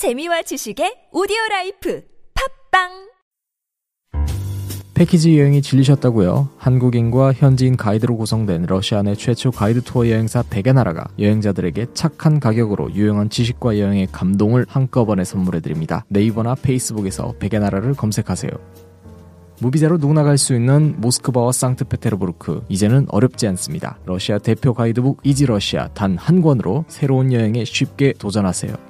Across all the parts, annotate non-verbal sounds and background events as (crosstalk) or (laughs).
재미와 지식의 오디오 라이프 팟빵 패키지 여행이 질리셨다고요? 한국인과 현지인 가이드로 구성된 러시아 내 최초 가이드 투어 여행사 백야나라가 여행자들에게 착한 가격으로 유용한 지식과 여행의 감동을 한꺼번에 선물해 드립니다. 네이버나 페이스북에서 백야나라를 검색하세요. 무비자로 누구나 갈 수 있는 모스크바와 상트페테르부르크 이제는 어렵지 않습니다. 러시아 대표 가이드북 Easy 러시아 단 한 권으로 새로운 여행에 쉽게 도전하세요.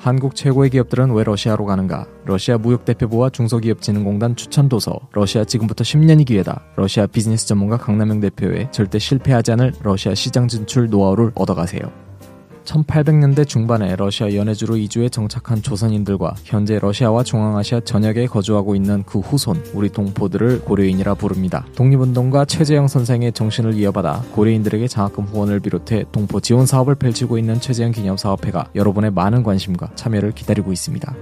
한국 최고의 기업들은 왜 러시아로 가는가? 러시아 무역대표부와 중소기업진흥공단 추천도서, 러시아 지금부터 10년이 기회다. 러시아 비즈니스 전문가 강남영 대표의 절대 실패하지 않을 러시아 시장 진출 노하우를 얻어가세요. 1800년대 중반에 러시아 연해주로 이주해 정착한 조선인들과 현재 러시아와 중앙아시아 전역에 거주하고 있는 그 후손 우리 동포들을 고려인이라 부릅니다. 독립운동가 최재형 선생의 정신을 이어받아 고려인들에게 장학금 후원을 비롯해 동포 지원 사업을 펼치고 있는 최재형 기념사업회가 여러분의 많은 관심과 참여를 기다리고 있습니다.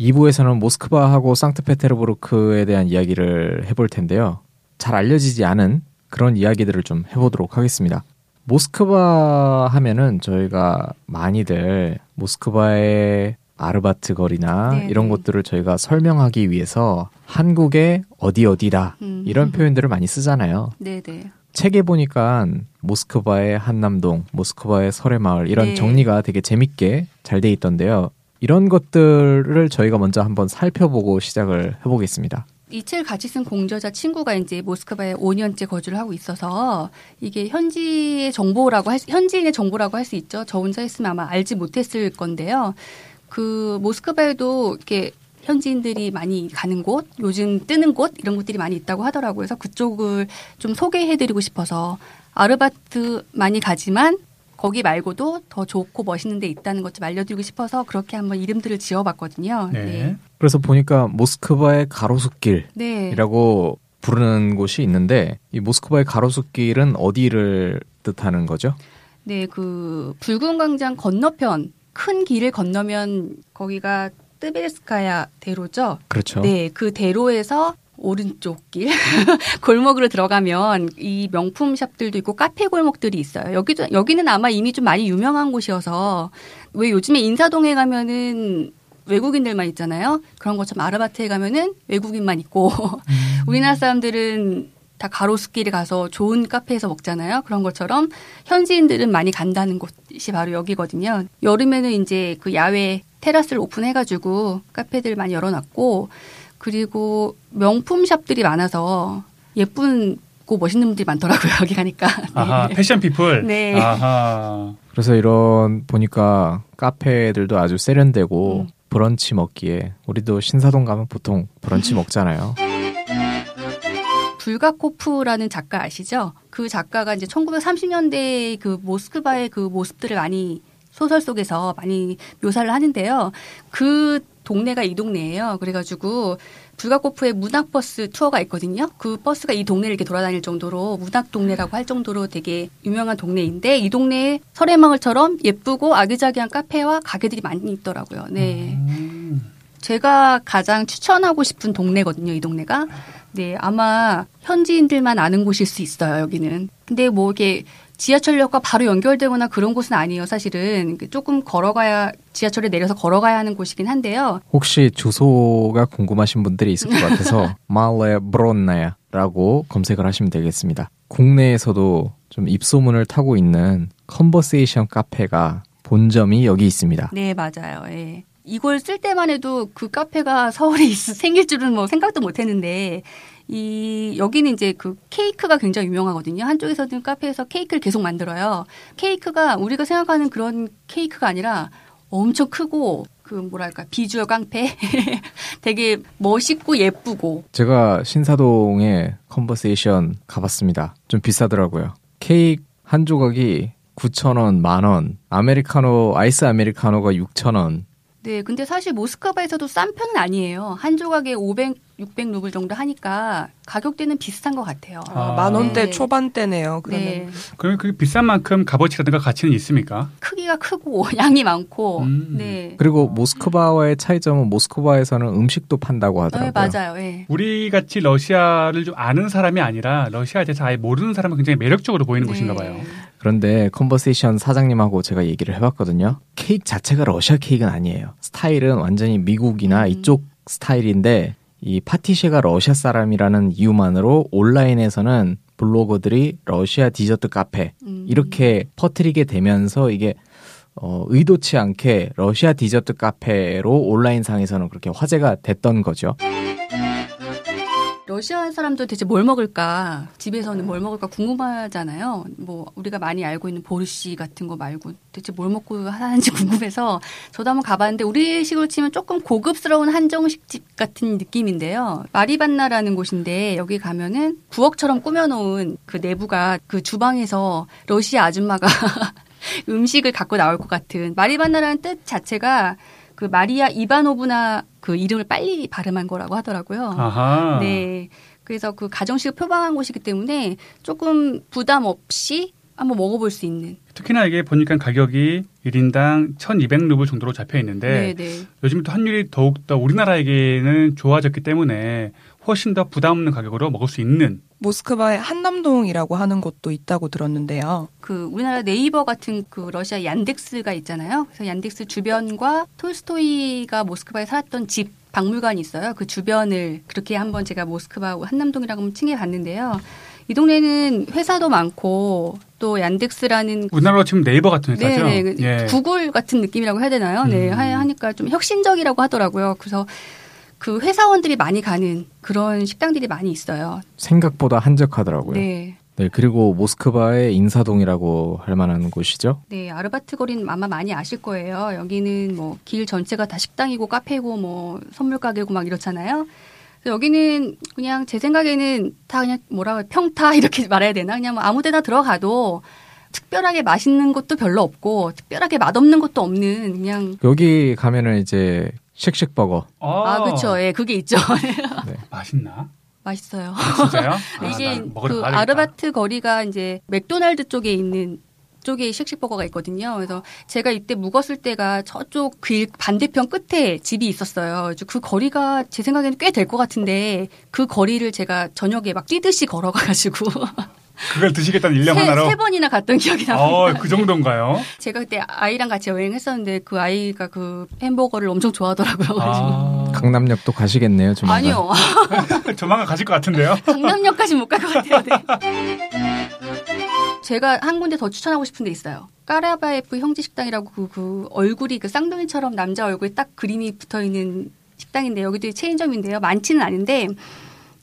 2부에서는 모스크바하고 상트페테르부르크에 대한 이야기를 해볼 텐데요. 잘 알려지지 않은 그런 이야기들을 좀 해보도록 하겠습니다. 모스크바 하면은 저희가 많이들 모스크바의 아르바트 거리나 네네. 이런 곳들을 저희가 설명하기 위해서 한국의 어디 어디다 음. 이런 표현들을 많이 쓰잖아요. 네네. 책에 보니까 모스크바의 한남동, 모스크바의 설해마을 이런 네. 정리가 되게 재밌게 잘 돼 있던데요. 이런 것들을 저희가 먼저 한번 살펴보고 시작을 해보겠습니다. 이 책을 같이 쓴 공저자 친구가 이제 모스크바에 5년째 거주를 하고 있어서 이게 현지의 정보라고 할 수- 현지인의 정보라고 할 수 있죠. 저 혼자 했으면 아마 알지 못했을 건데요. 그 모스크바에도 이렇게 현지인들이 많이 가는 곳, 요즘 뜨는 곳 이런 곳들이 많이 있다고 하더라고요. 그래서 그쪽을 좀 소개해드리고 싶어서 아르바트 많이 가지만 거기 말고도 더 좋고 멋있는 데 있다는 것 좀 알려드리고 싶어서 그렇게 한번 이름들을 지어봤거든요. 네. 그래서 보니까 모스크바의 가로수길 네. 이라고 부르는 곳이 있는데 이 모스크바의 가로수길은 어디를 뜻하는 거죠? 네, 그 붉은 광장 건너편 큰 길을 건너면 거기가 뜨베르스카야 대로죠. 그렇죠. 네, 그 대로에서 오른쪽 길 (laughs) 골목으로 들어가면 이 명품 샵들도 있고 카페 골목들이 있어요. 여기도 여기는 아마 이미 좀 많이 유명한 곳이어서 왜 요즘에 인사동에 가면은 외국인들만 있잖아요. 그런 것처럼 아르바트에 가면은 외국인만 있고 (laughs) 우리나라 사람들은 다 가로수길에 가서 좋은 카페에서 먹잖아요. 그런 것처럼 현지인들은 많이 간다는 곳이 바로 여기거든요. 여름에는 이제 그 야외 테라스를 오픈해가지고 카페들 많이 열어놨고 그리고 명품 샵들이 많아서 예쁘고 멋있는 분들이 많더라고요. (laughs) 여기 가니까. 네. 아하, fashion people. 네. 아하. 그래서 이런 보니까 카페들도 아주 세련되고 음. 브런치 먹기에 우리도 신사동 가면 보통 브런치 먹잖아요. 불가코프라는 작가 아시죠? 그 작가가 이제 1930년대 그 모스크바의 그 모습들을 많이 소설 속에서 많이 묘사를 하는데요. 그 동네가 이 동네예요. 그래가지고 불가코프의 문학버스 투어가 있거든요. 그 버스가 이 동네를 이렇게 돌아다닐 정도로 문학 동네라고 할 정도로 되게 유명한 동네인데 이 동네에 서래마을처럼 예쁘고 아기자기한 카페와 가게들이 많이 있더라고요. 네. 음. 제가 가장 추천하고 싶은 동네거든요, 이 동네가. 네, 아마 현지인들만 아는 곳일 수 있어요, 여기는. 근데 뭐 이게 지하철역과 바로 연결되거나 그런 곳은 아니에요, 사실은. 조금 걸어가야, 지하철에 내려서 걸어가야 하는 곳이긴 한데요. 혹시 주소가 궁금하신 분들이 있을 것 같아서 (laughs) 말레 브론나야라고 검색을 하시면 되겠습니다. 국내에서도 좀 입소문을 타고 있는 컨버세이션 카페가 본점이 여기 있습니다. 네, 맞아요, 예. 이걸 쓸 때만 해도 그 카페가 서울에 있- 생길 줄은 뭐 생각도 못 했는데, 이, 여기는 이제 그 케이크가 굉장히 유명하거든요. 한쪽에서는 카페에서 케이크를 계속 만들어요. 케이크가 우리가 생각하는 그런 케이크가 아니라 엄청 크고, 그 뭐랄까, 비주얼 깡패? (laughs) 되게 멋있고 예쁘고. 제가 신사동에 컨버세이션 가봤습니다. 좀 비싸더라고요. 케이크 한 조각이 9,000원, 만 원, 아메리카노, 아이스 아메리카노가 6,000원. 네, 근데 사실 모스크바에서도 싼 편은 아니에요. 한 조각에 500 600 루블 정도 하니까 가격대는 비슷한 것 같아요. 아, 만 원대 네. 초반대네요. 그러면 네. 그러면 그 비싼 만큼 값어치라든가 가치는 있습니까? 크기가 크고 (laughs) 양이 많고 음. 네. 그리고 모스크바와의 차이점은 모스크바에서는 음식도 판다고 네, 하더라고요. 맞아요. 네. 우리 같이 러시아를 좀 아는 사람이 아니라 러시아에 대해서 아예 모르는 사람은 굉장히 매력적으로 보이는 네. 곳인가 봐요. 그런데 Conversation 사장님하고 제가 얘기를 해봤거든요. 케이크 자체가 러시아 케이크는 아니에요. 스타일은 완전히 미국이나 음. 이쪽 스타일인데 이 파티셰가 러시아 사람이라는 이유만으로 온라인에서는 블로거들이 러시아 디저트 카페 음. 이렇게 퍼뜨리게 되면서 이게 어, 의도치 않게 러시아 디저트 카페로 온라인상에서는 그렇게 화제가 됐던 거죠. 러시아 사람들 대체 뭘 먹을까? 집에서는 뭘 먹을까 궁금하잖아요. 뭐 우리가 많이 알고 있는 보르시 같은 거 말고 대체 뭘 먹고 하는지 (laughs) 궁금해서 저도 한번 가봤는데 우리식으로 치면 조금 고급스러운 한정식 집 같은 느낌인데요. 마리반나라는 곳인데 여기 가면은 부엌처럼 꾸며놓은 그 내부가 그 주방에서 러시아 아줌마가 (laughs) 음식을 갖고 나올 것 같은 마리반나라는 뜻 자체가 그 마리아 이바노브나 그 이름을 빨리 발음한 거라고 하더라고요. 아하. 네. 그래서 그 가정식을 표방한 곳이기 때문에 조금 부담 없이 한번 먹어볼 수 있는. 특히나 이게 보니까 가격이 1인당 1,200루블 정도로 잡혀 있는데 네, 네. 요즘 또 환율이 더욱 더 우리나라에게는 좋아졌기 때문에 훨씬 더 부담 없는 가격으로 먹을 수 있는 모스크바에 한남동이라고 하는 곳도 있다고 들었는데요. 그 우리나라 네이버 같은 그 러시아 얀덱스가 있잖아요. 그래서 얀덱스 주변과 톨스토이가 모스크바에 살았던 집 박물관이 있어요. 그 주변을 그렇게 한번 제가 모스크바 한남동이라고 한번 칭해 봤는데요. 이 동네는 회사도 많고 또 얀덱스라는 우리나라로 치면 네이버 같은 회사죠. 네, 네. 예. 구글 같은 느낌이라고 해야 되나요? 네, 음. 하- 하니까 좀 혁신적이라고 하더라고요. 그래서 그 회사원들이 많이 가는 그런 식당들이 많이 있어요. 생각보다 한적하더라고요. 네. 네. 그리고 모스크바의 인사동이라고 할 만한 곳이죠. 네, 아르바트 거리는 아마 많이 아실 거예요. 여기는 뭐 길 전체가 다 식당이고 카페고 뭐 선물 가게고 막 이렇잖아요. 여기는 그냥 제 생각에는 다 그냥 뭐라 고 평타 (laughs) 이렇게 말해야 되나? 그냥 뭐 아무 데나 들어가도 특별하게 맛있는 것도 별로 없고 특별하게 맛없는 것도 없는 그냥 여기 가면은 이제 쉑쉑버거. 아, 그렇죠. 예, 그게 있죠. (laughs) 맛있나? 맛있어요. 진짜요? (laughs) 아, 이게 그. 아르바트 거리가 이제 맥도날드 쪽에 있는 쪽에 쉑쉑버거가 있거든요. 그래서 제가 이때 묵었을 때가 저쪽 길 반대편 끝에 집이 있었어요. 그래서 그 거리가 제 생각에는 꽤 될 것 같은데 그 거리를 제가 저녁에 막 뛰듯이 걸어가가지고 (laughs) 그걸 드시겠다는 일념 세, 하나로. 세 번이나 갔던 기억이 납니다. 어, 그 정도인가요? 제가 그때 아이랑 같이 여행했었는데 그 아이가 그 햄버거를 엄청 좋아하더라고요. 아, 강남역도 가시겠네요, 조만간. 아니요. (laughs) 조만간 가실 것 같은데요? (laughs) 강남역까지 못 갈 것 같아요. 네. 제가 한 군데 더 추천하고 싶은 데 있어요. 까라바에프 형제식당이라고 그, 그 얼굴이 그 쌍둥이처럼 남자 얼굴에 딱 그림이 붙어 있는 식당인데 여기도 체인점인데요. 많지는 않은데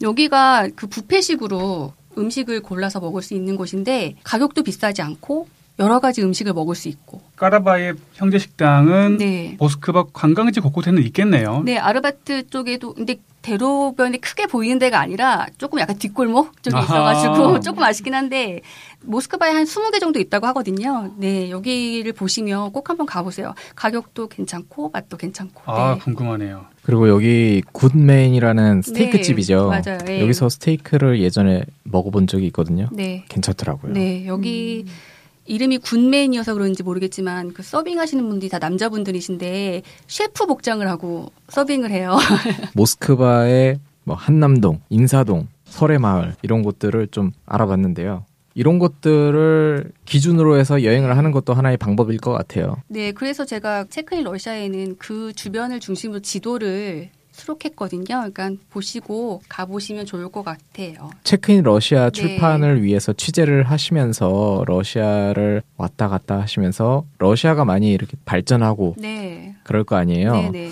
여기가 그 뷔페식으로 음식을 골라서 먹을 수 있는 곳인데 가격도 비싸지 않고 여러 가지 음식을 먹을 수 있고. 까라바의 형제 식당은 네. 모스크바 관광지 곳곳에는 있겠네요. 네, 아르바트 쪽에도 근데 대로변이 크게 보이는 데가 아니라 조금 약간 뒷골목 쪽에. 있어가지고 (laughs) 조금 아쉽긴 한데 모스크바에 한 20개 정도 있다고 하거든요. 네, 여기를 보시면 꼭 한번 가보세요. 가격도 괜찮고 맛도 괜찮고. 아, 네. 궁금하네요. 그리고 여기 굿맨이라는 스테이크 네, 집이죠. 맞아요. 예. 여기서 스테이크를 예전에 먹어본 적이 있거든요. 네, 괜찮더라고요. 네, 여기 이름이 굿맨이어서 그런지 모르겠지만 그 서빙 하시는 분들이 다 남자분들이신데 셰프 복장을 하고 서빙을 해요. (laughs) 모스크바의 뭐 한남동, 인사동, 설해마을 이런 곳들을 좀 알아봤는데요. 이런 것들을 기준으로 해서 여행을 하는 것도 하나의 방법일 것 같아요. 네, 그래서 제가 체크인 러시아에는 그 주변을 중심으로 지도를 수록했거든요. 그러니까 보시고 가보시면 좋을 것 같아요. 체크인 러시아 네. 출판을 위해서 취재를 하시면서 러시아를 왔다 갔다 하시면서 러시아가 많이 이렇게 발전하고 네. 그럴 거 아니에요. 네, 네.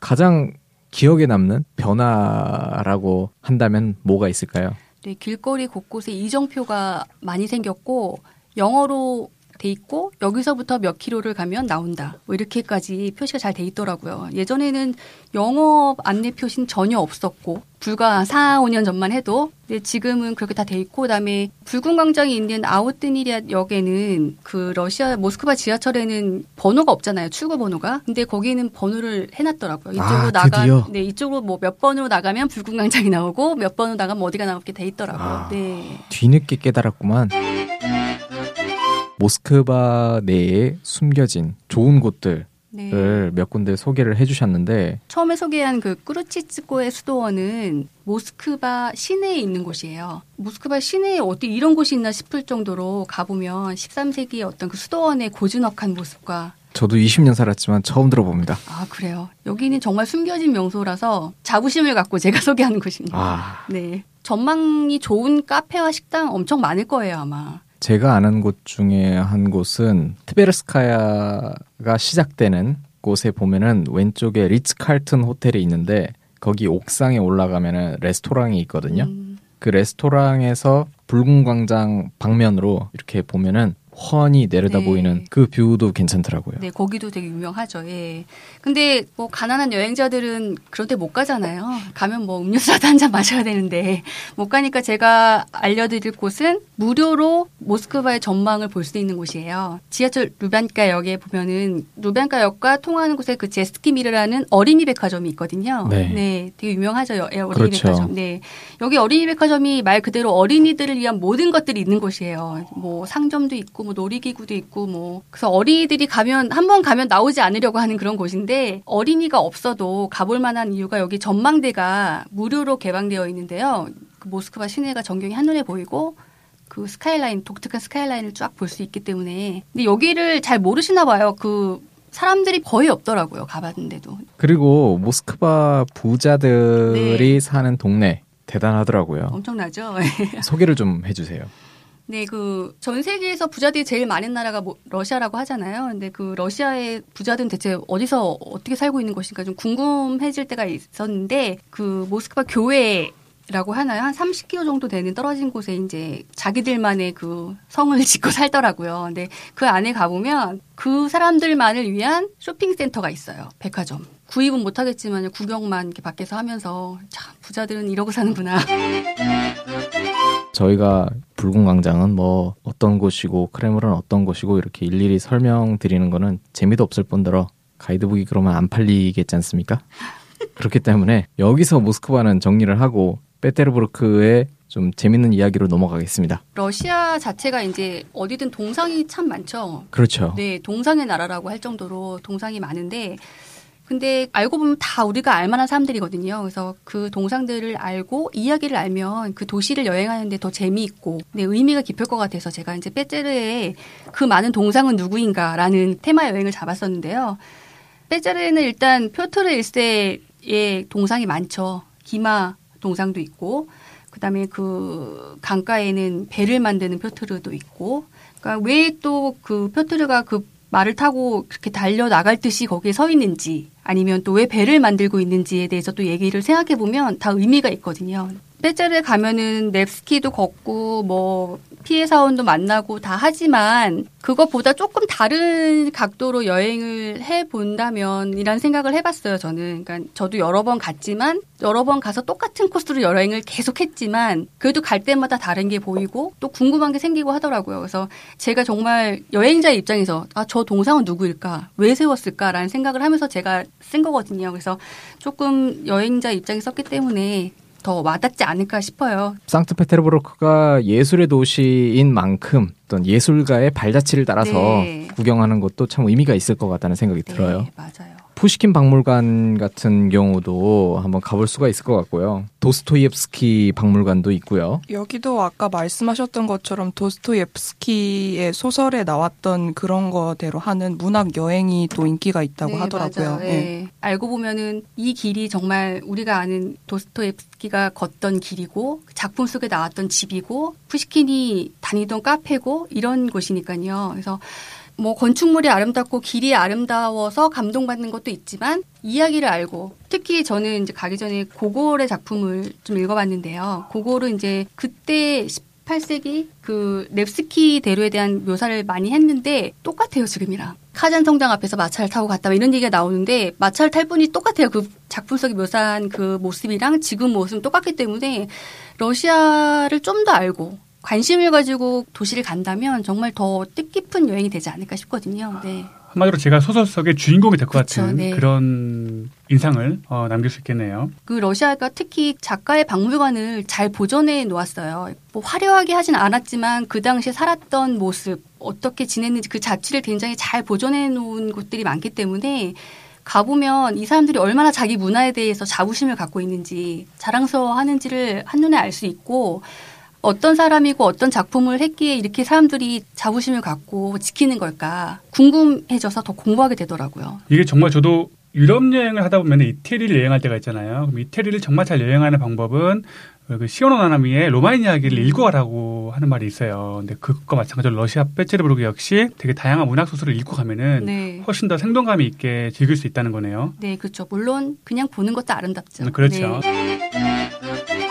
가장 기억에 남는 변화라고 한다면 뭐가 있을까요? 네, 길거리 곳곳에 이정표가 많이 생겼고 영어로 돼 있고 여기서부터 몇 킬로를 가면 나온다. 뭐 이렇게까지 표시가 잘 돼 있더라고요. 예전에는 영업 안내 표시는 전혀 없었고 불과 4, 5년 전만 해도 근데 지금은 그렇게 다 돼 있고 그다음에 붉은 광장이 있는 아우트니리아 역에는 그 러시아 모스크바 지하철에는 번호가 없잖아요. 출구 번호가. 근데 거기는 번호를 해 놨더라고요. 이쪽으로 아, 나가? 네, 이쪽으로 뭐 몇 번으로 나가면 붉은 광장이 나오고 몇 번으로 나가면 어디가 나오게 돼 있더라고요. 아. 네. 뒤늦게 깨달았구만. 모스크바 내에 숨겨진 좋은 곳들을 네. 몇 군데 소개를 해주셨는데 처음에 소개한 그 꾸르치츠코의 수도원은 모스크바 시내에 있는 곳이에요. 모스크바 시내에 어디 이런 곳이 있나 싶을 정도로 가보면 13세기의 어떤 그 수도원의 고즈넉한 모습과 저도 20년 살았지만 처음 들어봅니다. 아 그래요. 여기는 정말 숨겨진 명소라서 자부심을 갖고 제가 (laughs) 소개하는 곳입니다. 아, 네. 전망이 좋은 카페와 식당 엄청 많을 거예요 아마. 제가 아는 곳 중에 한 곳은 트베르스카야가 시작되는 곳에 보면은 왼쪽에 리츠칼튼 호텔이 있는데 거기 옥상에 올라가면은 레스토랑이 있거든요. 음, 그 레스토랑에서 붉은 광장 방면으로 이렇게 보면은 훤히 내려다 네. 보이는 그 뷰도 괜찮더라고요. 네, 거기도 되게 유명하죠. 예. 근데 뭐 가난한 여행자들은 그런 데 못 가잖아요. 가면 뭐 음료수라도 한 잔 마셔야 되는데 못 가니까 제가 알려드릴 곳은 무료로 모스크바의 전망을 볼 수 있는 곳이에요. 지하철 루비안가 역에 보면은 루비안가 역과 통하는 곳에 그 제스키미르라는 어린이 백화점이 있거든요. 네. 되게 유명하죠. 여- 예, 어린이 그렇죠. 백화점. 네. 여기 어린이 백화점이 말 그대로 어린이들을 위한 모든 것들이 있는 곳이에요. 뭐 상점도 있고 뭐 놀이기구도 있고 뭐 그래서 어린이들이 가면 한 번 가면 나오지 않으려고 하는 그런 곳인데 어린이가 없어도 가볼 만한 이유가 여기 전망대가 무료로 개방되어 있는데요. 그 모스크바 시내가 전경이 한눈에 보이고 그 스카이라인 독특한 스카이라인을 쫙 볼 수 있기 때문에 근데 여기를 잘 모르시나 봐요. 그 사람들이 거의 없더라고요. 가봤는데도. 그리고 모스크바 부자들이 네. 사는 동네 대단하더라고요. 엄청나죠? 소개를 좀 해주세요. 네, 그 전 세계에서 부자들이 제일 많은 나라가 뭐 러시아라고 하잖아요. 근데 그 러시아의 부자들은 대체 어디서 어떻게 살고 있는 것인가 좀 궁금해질 때가 있었는데 그 모스크바 교회 라고 하나요? 한 30km 정도 되는 떨어진 곳에 이제 자기들만의 그 성을 (laughs) 짓고 살더라고요. 근데 그 안에 가보면 그 사람들만을 위한 쇼핑센터가 있어요. 백화점. 구입은 못하겠지만 구경만 이렇게 밖에서 하면서 참 부자들은 이러고 사는구나. 저희가 붉은 광장은 뭐 어떤 곳이고 크레물은 어떤 곳이고 이렇게 일일이 설명드리는 거는 재미도 없을 뿐더러 가이드북이 그러면 안 팔리겠지 않습니까? 그렇기 때문에 여기서 모스크바는 정리를 하고 페테르부르크의 좀 재밌는 이야기로 넘어가겠습니다. 러시아 자체가 이제 어디든 동상이 참 많죠. 그렇죠. 네, 동상의 나라라고 할 정도로 동상이 많은데, 근데 알고 보면 다 우리가 알만한 사람들이거든요. 그래서 그 동상들을 알고 이야기를 알면 그 도시를 여행하는데 더 재미있고, 네, 의미가 깊을 것 같아서 제가 이제 빼제르에 그 많은 동상은 누구인가라는 테마 여행을 잡았었는데요. 빼제르에는 일단 표트르 1세의 동상이 많죠. 기마 동상도 있고, 그다음에 그 강가에는 배를 만드는 표트르도 있고, 그러니까 왜 또 그 표트르가 그 말을 타고 그렇게 달려 나갈 듯이 거기에 서 있는지 아니면 또 왜 배를 만들고 있는지에 대해서 또 얘기를 생각해 보면 다 의미가 있거든요. 빼자르에 가면은 넵스키도 걷고 뭐 피해 사원도 만나고 다 하지만 그것보다 조금 다른 각도로 여행을 해 본다면 이란 생각을 해봤어요. 저는 그러니까 저도 여러 번 갔지만 여러 번 가서 똑같은 코스로 여행을 계속했지만 그래도 갈 때마다 다른 게 보이고 또 궁금한 게 생기고 하더라고요. 그래서 제가 정말 여행자 입장에서 아 저 동상은 누구일까 왜 세웠을까라는 생각을 하면서 제가 쓴 거거든요. 그래서 조금 여행자 입장에 썼기 때문에 더 와닿지 않을까 싶어요. 상트페테르부르크가 예술의 도시인 만큼 어떤 예술가의 발자취를 따라서 네. 구경하는 것도 참 의미가 있을 것 같다는 생각이 들어요. 네, 맞아요. 푸시킨 박물관 같은 경우도 한번 가볼 수가 있을 것 같고요. 도스토이옙스키 박물관도 있고요. 여기도 아까 말씀하셨던 것처럼 도스토옙스키의 소설에 나왔던 그런 거대로 하는 문학 여행이 또 인기가 있다고 네, 하더라고요. 맞아요. 예. 알고 보면은 이 길이 정말 우리가 아는 도스토옙스키가 걷던 길이고 그 작품 속에 나왔던 집이고 푸시킨이 다니던 카페고 이런 곳이니까요. 그래서 뭐 건축물이 아름답고 길이 아름다워서 감동받는 것도 있지만 이야기를 알고 특히 저는 이제 가기 전에 고골의 작품을 좀 읽어봤는데요. 고골은 이제 그때 18세기 그 nev스키 대로에 대한 묘사를 많이 했는데 똑같아요 지금이랑. 카잔 성당 앞에서 마차를 타고 갔다 뭐 이런 얘기가 나오는데 마차를 탈 분이 똑같아요. 그 작품 속에 묘사한 그 모습이랑 지금 모습은 똑같기 때문에 러시아를 좀 더 알고 관심을 가지고 도시를 간다면 정말 더 뜻깊은 여행이 되지 않을까 싶거든요. 네. 한마디로 제가 소설 속의 주인공이 될 것 같은 네. 그런 인상을 어, 남길 수 있겠네요. 그 러시아가 특히 작가의 박물관을 잘 보존해 놓았어요. 뭐 화려하게 하진 않았지만 그 당시에 살았던 모습, 어떻게 지냈는지 그 자취를 굉장히 잘 보존해 놓은 곳들이 많기 때문에 가보면 이 사람들이 얼마나 자기 문화에 대해서 자부심을 갖고 있는지 자랑스러워 하는지를 한눈에 알 수 있고 어떤 사람이고 어떤 작품을 했기에 이렇게 사람들이 자부심을 갖고 지키는 걸까 궁금해져서 더 공부하게 되더라고요. 이게 정말 저도 유럽 여행을 하다 보면 이태리를 여행할 때가 있잖아요. 그럼 이태리를 정말 잘 여행하는 방법은 그 시오노 나나미의 로마인 이야기를 읽고가라고 하는 말이 있어요. 근데 그것과 마찬가지로 러시아 페체르부르크 역시 되게 다양한 문학 소설을 읽고 가면은 네. 훨씬 더 생동감이 있게 즐길 수 있다는 거네요. 네, 그렇죠. 물론 그냥 보는 것도 아름답죠. 음, 그렇죠. 네.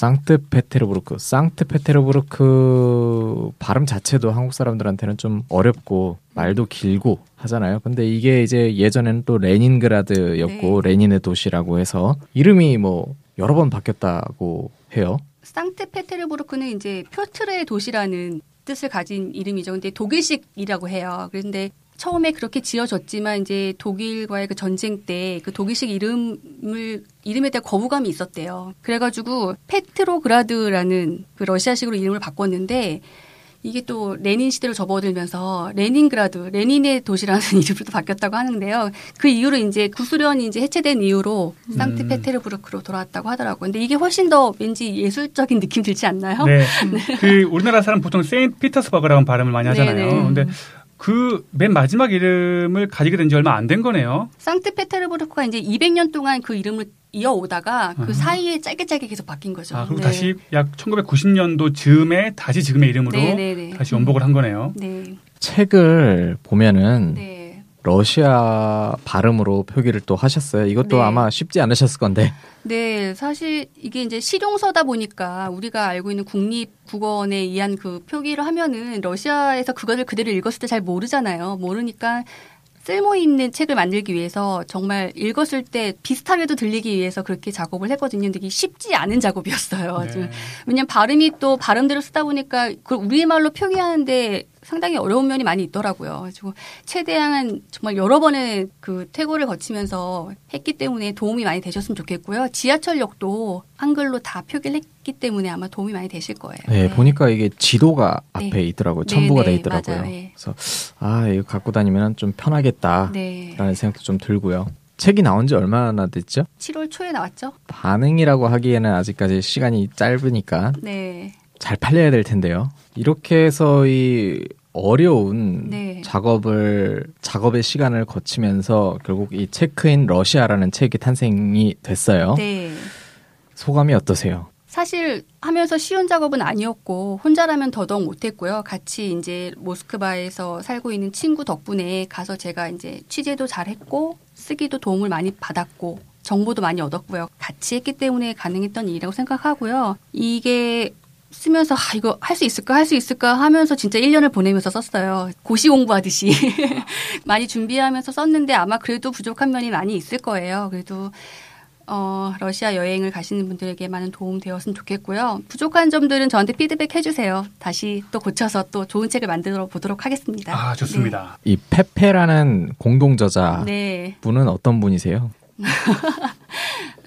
상트페테르부르크, 상트페테르부르크 발음 자체도 한국 사람들한테는 좀 어렵고 말도 길고 하잖아요. 근데 이게 이제 예전에는 또 레닌그라드였고 네. 레닌의 도시라고 해서 이름이 뭐 여러 번 바뀌었다고 해요. 상트페테르부르크는 이제 표트르의 도시라는 뜻을 가진 이름이죠. 근데 독일식이라고 해요. 그런데 처음에 그렇게 지어졌지만 이제 독일과의 그 전쟁 때 그 독일식 이름을 이름에 대한 거부감이 있었대요. 그래가지고 페트로그라드라는 그 러시아식으로 이름을 바꿨는데 이게 또 레닌 시대로 접어들면서 레닌그라드, 레닌의 도시라는 (laughs) 이름으로 또 바뀌었다고 하는데요. 그 이후로 이제 구소련이 이제 해체된 이후로 상트페테르부르크로 돌아왔다고 하더라고요. 근데 이게 훨씬 더 왠지 예술적인 느낌 들지 않나요? 네. (laughs) 그 우리나라 사람 보통 세인트 피터스버그라는 발음을 많이 하잖아요. 네, 네. 근데 그 맨 마지막 이름을 가지게 된 지 얼마 안 된 거네요. 상트페테르부르크가 이제 200년 동안 그 이름을 이어오다가 그 아하. 사이에 짧게 짧게 계속 바뀐 거죠. 아, 그리고 네. 다시 약 1990년도 즈음에 다시 지금의 이름으로 네, 네, 네. 다시 원복을 한 거네요. 네. 책을 보면은 네. 러시아 발음으로 표기를 또 하셨어요. 이것도 네. 아마 쉽지 않으셨을 건데. 네, 사실 이게 이제 실용서다 보니까 우리가 알고 있는 국립 국어원에 의한 그 표기를 하면은 러시아에서 그거를 그대로 읽었을 때 잘 모르잖아요. 모르니까 쓸모 있는 책을 만들기 위해서 정말 읽었을 때 비슷하게도 들리기 위해서 그렇게 작업을 했거든요. 근데 이게 쉽지 않은 작업이었어요. 좀 네. 왜냐면 발음이 또 발음대로 쓰다 보니까 그걸 우리말로 표기하는데 상당히 어려운 면이 많이 있더라고요. 그래가지고 최대한 정말 여러 번의 그 퇴고를 거치면서 했기 때문에 도움이 많이 되셨으면 좋겠고요. 지하철역도 한글로 다 표기를 했기 때문에 아마 도움이 많이 되실 거예요. 네, 보니까 이게 지도가 네. 앞에 있더라고요. 네, 첨부가 네, 돼 있더라고요. 맞아요. 예. 그래서 아 이거 갖고 다니면 좀 편하겠다라는 네. 생각도 좀 들고요. 책이 나온 지 얼마나 됐죠? 7월 초에 나왔죠? 반응이라고 하기에는 아직까지 시간이 짧으니까 네. 잘 팔려야 될 텐데요. 이렇게 해서 이 어려운 네. 작업을 작업의 시간을 거치면서 결국 이 체크인 러시아라는 책이 탄생이 됐어요. 네. 소감이 어떠세요? 사실 하면서 쉬운 작업은 아니었고 혼자라면 더더욱 못했고요. 같이 이제 모스크바에서 살고 있는 친구 덕분에 가서 제가 이제 취재도 잘했고 쓰기도 도움을 많이 받았고 정보도 많이 얻었고요. 같이 했기 때문에 가능했던 일이라고 생각하고요. 이게 쓰면서 아 이거 할 수 있을까 할 수 있을까 하면서 진짜 1년을 보내면서 썼어요. 고시 공부하듯이 (laughs) 많이 준비하면서 썼는데 아마 그래도 부족한 면이 많이 있을 거예요. 그래도 어, 러시아 여행을 가시는 분들에게 많은 도움 되었으면 좋겠고요. 부족한 점들은 저한테 피드백 해주세요. 다시 또 고쳐서 또 좋은 책을 만들어 보도록 하겠습니다. 아, 좋습니다. 이 페페라는 공동 저자 네. 분은 어떤 분이세요? (laughs)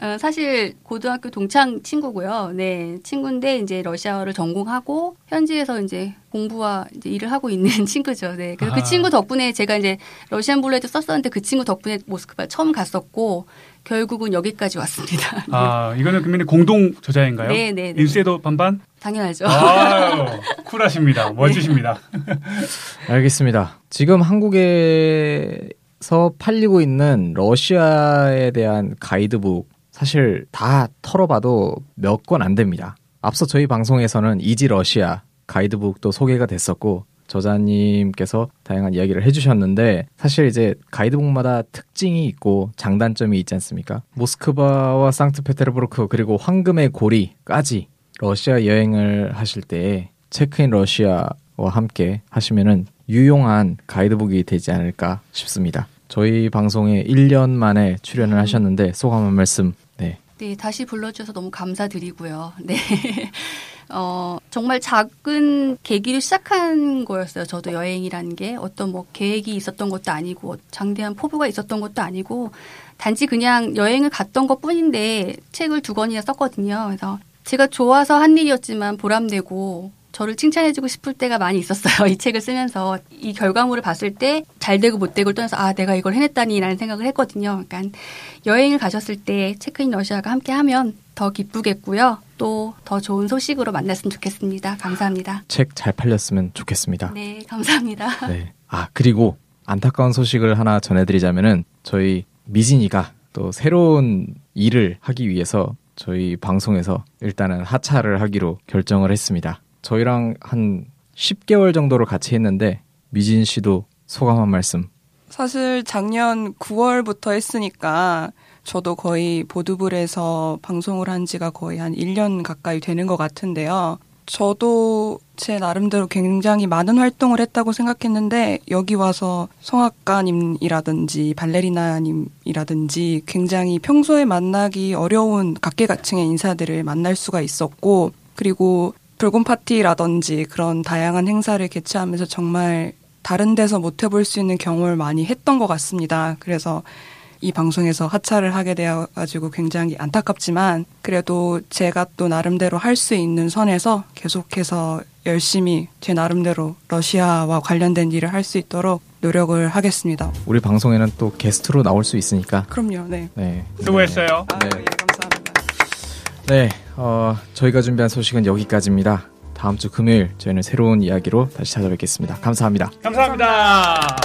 어, 사실 고등학교 동창 친구고요. 네, 친구인데 이제 러시아어를 전공하고 현지에서 이제 공부와 이제 일을 하고 있는 (laughs) 친구죠. 네, 그래서 아. 그 친구 덕분에 제가 이제 Russian Blue에도 썼었는데 그 친구 덕분에 모스크바 처음 갔었고 결국은 여기까지 왔습니다. 아, 이거는 그러면 공동 저자인가요? 네, 네, 네. 인세도 반반? 당연하죠. 아유, 쿨하십니다. (laughs) 멋지십니다. 알겠습니다. 지금 한국에 서 팔리고 있는 러시아에 대한 가이드북 사실 다 털어봐도 몇 권 안 됩니다. 앞서 저희 방송에서는 Easy 러시아 가이드북도 소개가 됐었고 저자님께서 다양한 이야기를 해주셨는데 사실 이제 가이드북마다 특징이 있고 장단점이 있지 않습니까? 모스크바와 상트페테르부르크 그리고 황금의 고리까지 러시아 여행을 하실 때 체크인 러시아와 함께 하시면은 유용한 가이드북이 되지 않을까 싶습니다. 저희 방송에 1년 만에 출연을 하셨는데 소감 한 말씀. 네. 네, 다시 불러주셔서 너무 감사드리고요. 네. (laughs) 어, 정말 작은 계기로 시작한 거였어요. 저도 여행이라는 게 어떤 뭐 계획이 있었던 것도 아니고 장대한 포부가 있었던 것도 아니고 단지 그냥 여행을 갔던 것 뿐인데 책을 두 권이나 썼거든요. 그래서 제가 좋아서 한 일이었지만 보람되고 저를 칭찬해주고 싶을 때가 많이 있었어요. (laughs) 이 책을 쓰면서 이 결과물을 봤을 때 잘 되고 못 되고를 떠나서 아 내가 이걸 해냈다니라는 생각을 했거든요. 그러니까 여행을 가셨을 때 체크인 러시아가 함께하면 더 기쁘겠고요. 또 더 좋은 소식으로 만났으면 좋겠습니다. 감사합니다. 책 잘 팔렸으면 좋겠습니다. 네, 감사합니다. (laughs) 네. 아, 그리고 안타까운 소식을 하나 전해드리자면은 저희 미진이가 또 새로운 일을 하기 위해서 저희 방송에서 일단은 하차를 하기로 결정을 했습니다. 저희랑 한 10개월 정도를 같이 했는데 미진 씨도 소감 한 말씀. 사실 작년 9월부터 했으니까 저도 거의 보드블에서 방송을 한 지가 거의 한 1년 가까이 되는 것 같은데요. 저도 제 나름대로 굉장히 많은 활동을 했다고 생각했는데 여기 와서 성악가님이라든지 발레리나님이라든지 굉장히 평소에 만나기 어려운 각계각층의 인사들을 만날 수가 있었고 그리고 불금 파티라든지 그런 다양한 행사를 개최하면서 정말 다른 데서 못 해볼 수 있는 경험을 많이 했던 것 같습니다. 그래서 이 방송에서 하차를 하게 되어가지고 굉장히 안타깝지만 그래도 제가 또 나름대로 할 수 있는 선에서 계속해서 열심히 제 나름대로 러시아와 관련된 일을 할 수 있도록 노력을 하겠습니다. 우리 방송에는 또 게스트로 나올 수 있으니까. 그럼요, 네. 네. 수고했어요. 아, 네. 예, 감사합니다. 네, 어, 저희가 준비한 소식은 여기까지입니다. 다음 주 금요일 저희는 새로운 이야기로 다시 찾아뵙겠습니다. 감사합니다. 감사합니다.